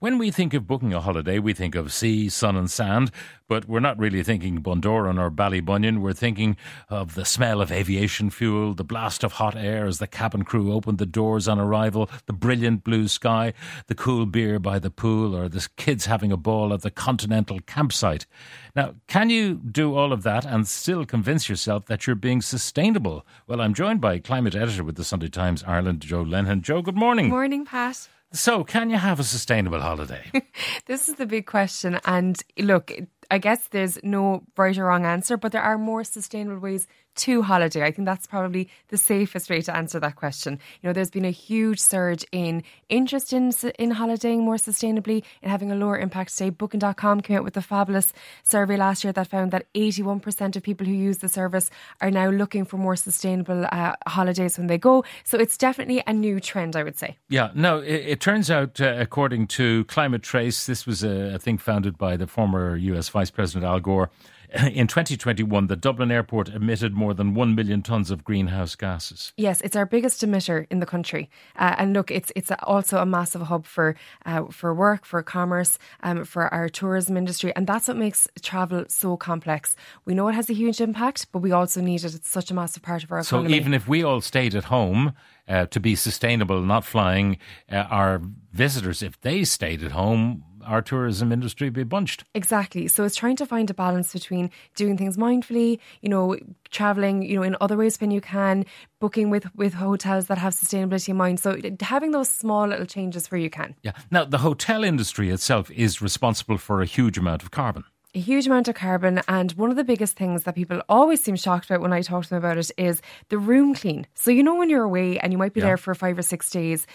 When we think of booking a holiday, we think of sea, sun, and sand, but we're not really thinking Bundoran or Ballybunion. We're thinking of the smell of aviation fuel, the blast of hot air as the cabin crew opened the doors on arrival, the brilliant blue sky, the cool beer by the pool, or the kids having a ball at the continental campsite. Now, can you do all of that and still convince yourself that you're being sustainable? Well, I'm joined by climate editor with the Sunday Times Ireland, Jo Linehan. Jo, good morning. Morning, Pat. So, can you have a sustainable holiday? This is the big question. And look, I guess there's no right or wrong answer, but there are more sustainable ways to holiday. I think that's probably the safest way to answer that question. You know, there's been a huge surge in interest in in holidaying more sustainably and having a lower impact stay. Booking.com came out with a fabulous survey last year that found that 81% of people who use the service are now looking for more sustainable uh, holidays when they go. So it's definitely a new trend, I would say. Yeah, no, it, it turns out, uh, according to Climate Trace, this was a, a thing founded by the former US Vice President Al Gore. In 2021, the Dublin airport emitted more than 1 million tonnes of greenhouse gases. Yes, it's our biggest emitter in the country, uh, and look, it's it's also a massive hub for uh, for work, for commerce, um, for our tourism industry, and that's what makes travel so complex. We know it has a huge impact, but we also need it. It's such a massive part of our So economy. even if we all stayed at home uh, to be sustainable, not flying, uh, our visitors, if they stayed at home, our tourism industry be bunched. Exactly. So it's trying to find a balance between doing things mindfully, you know, traveling, you know, in other ways when you can, booking with with hotels that have sustainability in mind. So having those small little changes where you can. Yeah. Now, the hotel industry itself is responsible for a huge amount of carbon. A huge amount of carbon and one of the biggest things that people always seem shocked about when I talk to them about it is the room clean. So you know when you're away and you might be Yeah. there for 5 or 6 days,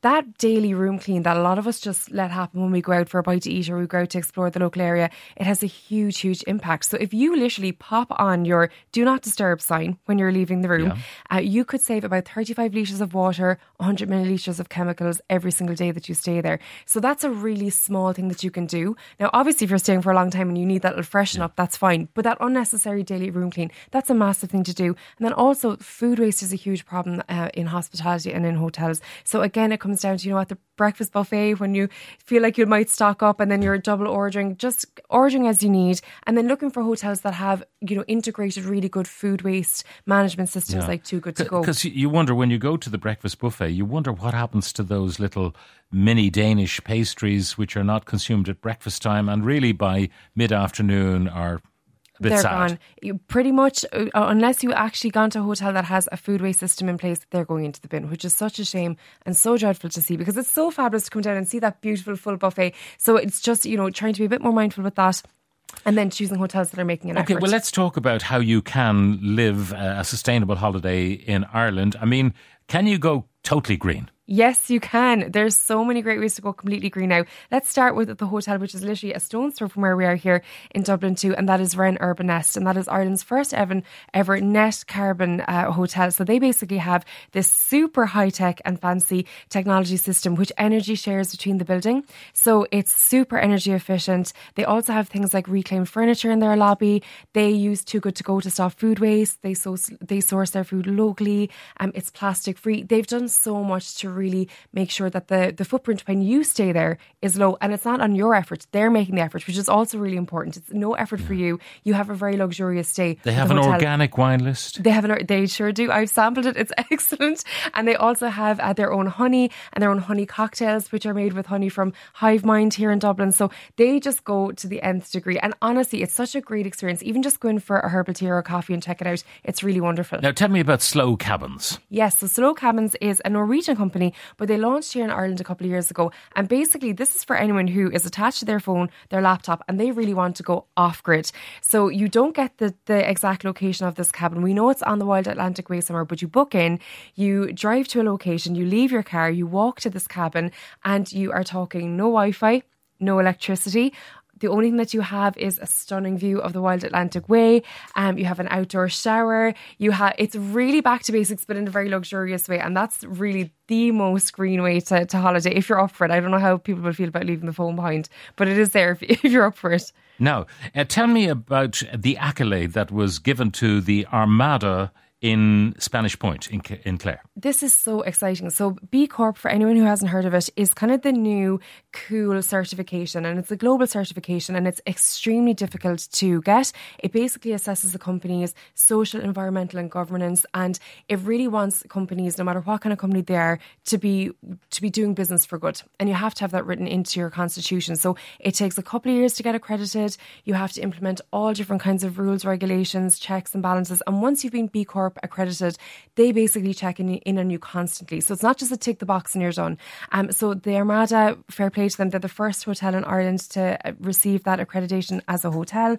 that daily room clean that a lot of us just let happen when we go out for a bite to eat or we go out to explore the local area, it has a huge huge impact. So if you literally pop on your do not disturb sign when you're leaving the room, uh, you could save about 35 litres of water, 100 millilitres of chemicals every single day that you stay there. So that's a really small thing that you can do. Now, obviously, if you're staying for a long time and you need that little freshen up, that's fine. But that unnecessary daily room clean, that's a massive thing to do. And then also, food waste is a huge problem uh, in hospitality and in hotels. So again, it comes down to, you know, at the breakfast buffet when you feel like you might stock up and then you're double ordering, just ordering as you need. And then looking for hotels that have, you know, integrated really good food waste management systems like Too Good to Go. Because you wonder when you go to the breakfast buffet, you wonder what happens to those little mini Danish pastries which are not consumed at breakfast time and really by mid afternoon are a bit they're sad. gone. You pretty much, uh, unless you actually gone to a hotel that has a food waste system in place, they're going into the bin, which is such a shame and so dreadful to see because it's so fabulous to come down and see that beautiful full buffet. So it's just you know trying to be a bit more mindful with that. And then choosing hotels that are making an Okay, effort. well, let's talk about how you can live a sustainable holiday in Ireland. I mean, can you go totally green? Yes, you can. There's so many great ways to go completely green now. Let's start with the hotel, which is literally a stone's throw from where we are here in Dublin too, and that is Wren Urban Nest, and that is Ireland's first ever ever net carbon uh, hotel. So they basically have this super high tech and fancy technology system, which energy shares between the building. So it's super energy efficient. They also have things like reclaimed furniture in their lobby. They use Too Good to Go to stop food waste. They source they source their food locally. Um, it's plastic free. They've done so much to really make sure that the the footprint when you stay there is low, and it's not on your effort. They're making the effort, which is also really important. It's no effort for you. You have a very luxurious stay. They have the an hotel. organic wine list. They have an, they sure do. I've sampled it. It's excellent. And they also have uh, their own honey and their own honey cocktails, which are made with honey from Hive Mind here in Dublin. So they just go to the nth degree. And honestly, it's such a great experience. Even just going for a herbal tea or a coffee and check it out. It's really wonderful. Now, tell me about Slow Cabins. Yes, so Slow Cabins is a Norwegian company, but they launched here in Ireland a couple of years ago. And basically, this is for anyone who is attached to their phone, their laptop, and they really want to go off grid. So you don't get the, the exact location of this cabin. We know it's on the Wild Atlantic Way somewhere, but you book in, you drive to a location, you leave your car, you walk to this cabin, and you are talking no Wi Fi, no electricity. The only thing that you have is a stunning view of the Wild Atlantic Way. Um, you have an outdoor shower. You have it's really back to basics, but in a very luxurious way, and that's really the most green way to, to holiday if you're up for it. I don't know how people will feel about leaving the phone behind, but it is there if, if you're up for it. Now, uh, tell me about the accolade that was given to the Armada in Spanish Point in, in Clare. This is so exciting. So, B Corp, for anyone who hasn't heard of it, is kind of the new cool certification and it's a global certification and it's extremely difficult to get. It basically assesses the company's social, environmental, and governance, and it really wants companies, no matter what kind of company they are, to be to be doing business for good. And you have to have that written into your constitution. So it takes a couple of years to get accredited. You have to implement all different kinds of rules, regulations, checks, and balances. And once you've been B Corp Corp accredited, they basically check in, in on you constantly. So it's not just a tick the box and you're done. Um, so the Armada, fair play to them, they're the first hotel in Ireland to uh, receive that accreditation as a hotel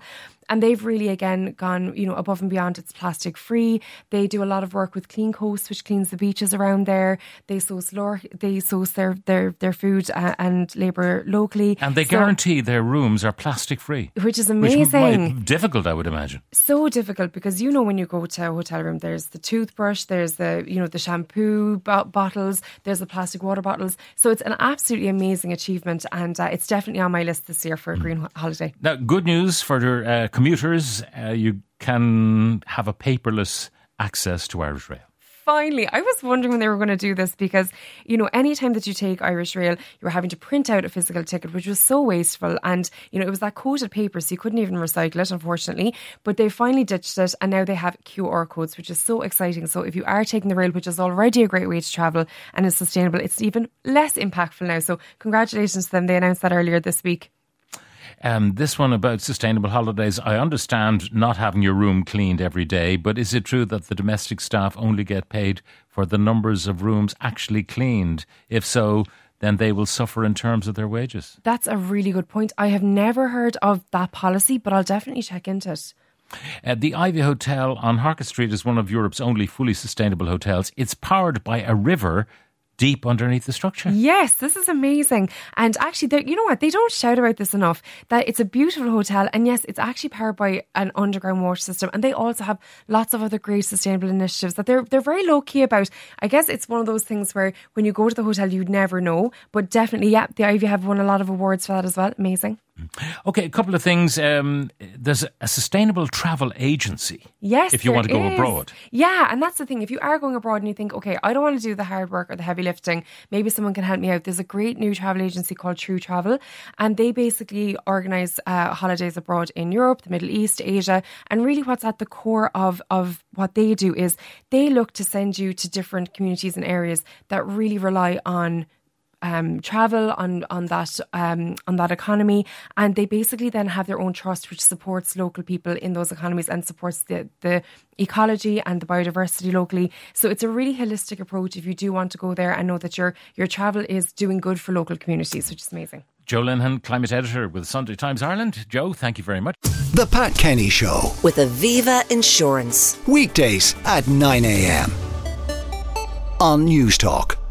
and they've really again gone you know above and beyond. It's plastic free they do a lot of work with clean coast which cleans the beaches around there. They source lor- they source their their their food uh, and labor locally. And they so, guarantee their rooms are plastic free which is amazing. which difficult i would imagine. So difficult because you know when you go to a hotel room there's the toothbrush there's the you know the shampoo bo- bottles there's the plastic water bottles. So it's an absolutely amazing achievement and uh, it's definitely on my list this year for a green mm. holiday. Now good news for uh, commuters, uh, you can have a paperless access to Irish Rail finally. I was wondering when they were going to do this because, you know, anytime that you take Irish Rail, you were having to print out a physical ticket, which was so wasteful. And, you know, it was that coated paper, so you couldn't even recycle it, unfortunately. But they finally ditched it and now they have QR codes, which is so exciting. So if you are taking the rail, which is already a great way to travel and is sustainable, it's even less impactful now. So congratulations to them. They announced that earlier this week. Um, this one about sustainable holidays, I understand not having your room cleaned every day, but is it true that the domestic staff only get paid for the numbers of rooms actually cleaned? If so, then they will suffer in terms of their wages. That's a really good point. I have never heard of that policy, but I'll definitely check into it. Uh, the Iveagh Hotel on Harcourt Street is one of Europe's only fully sustainable hotels. It's powered by a river deep underneath the structure. Yes, this is amazing. And actually, you know what? They don't shout about this enough that it's a beautiful hotel. And yes, it's actually powered by an underground water system. And they also have lots of other great sustainable initiatives that they're, they're very low key about. I guess it's one of those things where when you go to the hotel, you'd never know. But definitely, yeah, the Iveagh have won a lot of awards for that as well. Amazing. Okay, a couple of things. Um, there's a sustainable travel agency. Yes, if you want to go is. abroad. Yeah, and that's the thing. If you are going abroad and you think, okay, I don't want to do the hard work or the heavy lifting, maybe someone can help me out. There's a great new travel agency called True Travel, and they basically organise uh, holidays abroad in Europe, the Middle East, Asia, and really what's at the core of of what they do is they look to send you to different communities and areas that really rely on um, travel on on that um, on that economy, and they basically then have their own trust, which supports local people in those economies and supports the the ecology and the biodiversity locally. So it's a really holistic approach if you do want to go there and know that your your travel is doing good for local communities, which is amazing. Jo Linehan, climate editor with Sunday Times Ireland. Jo, thank you very much. The Pat Kenny Show with Aviva Insurance weekdays at nine a.m. on Newstalk.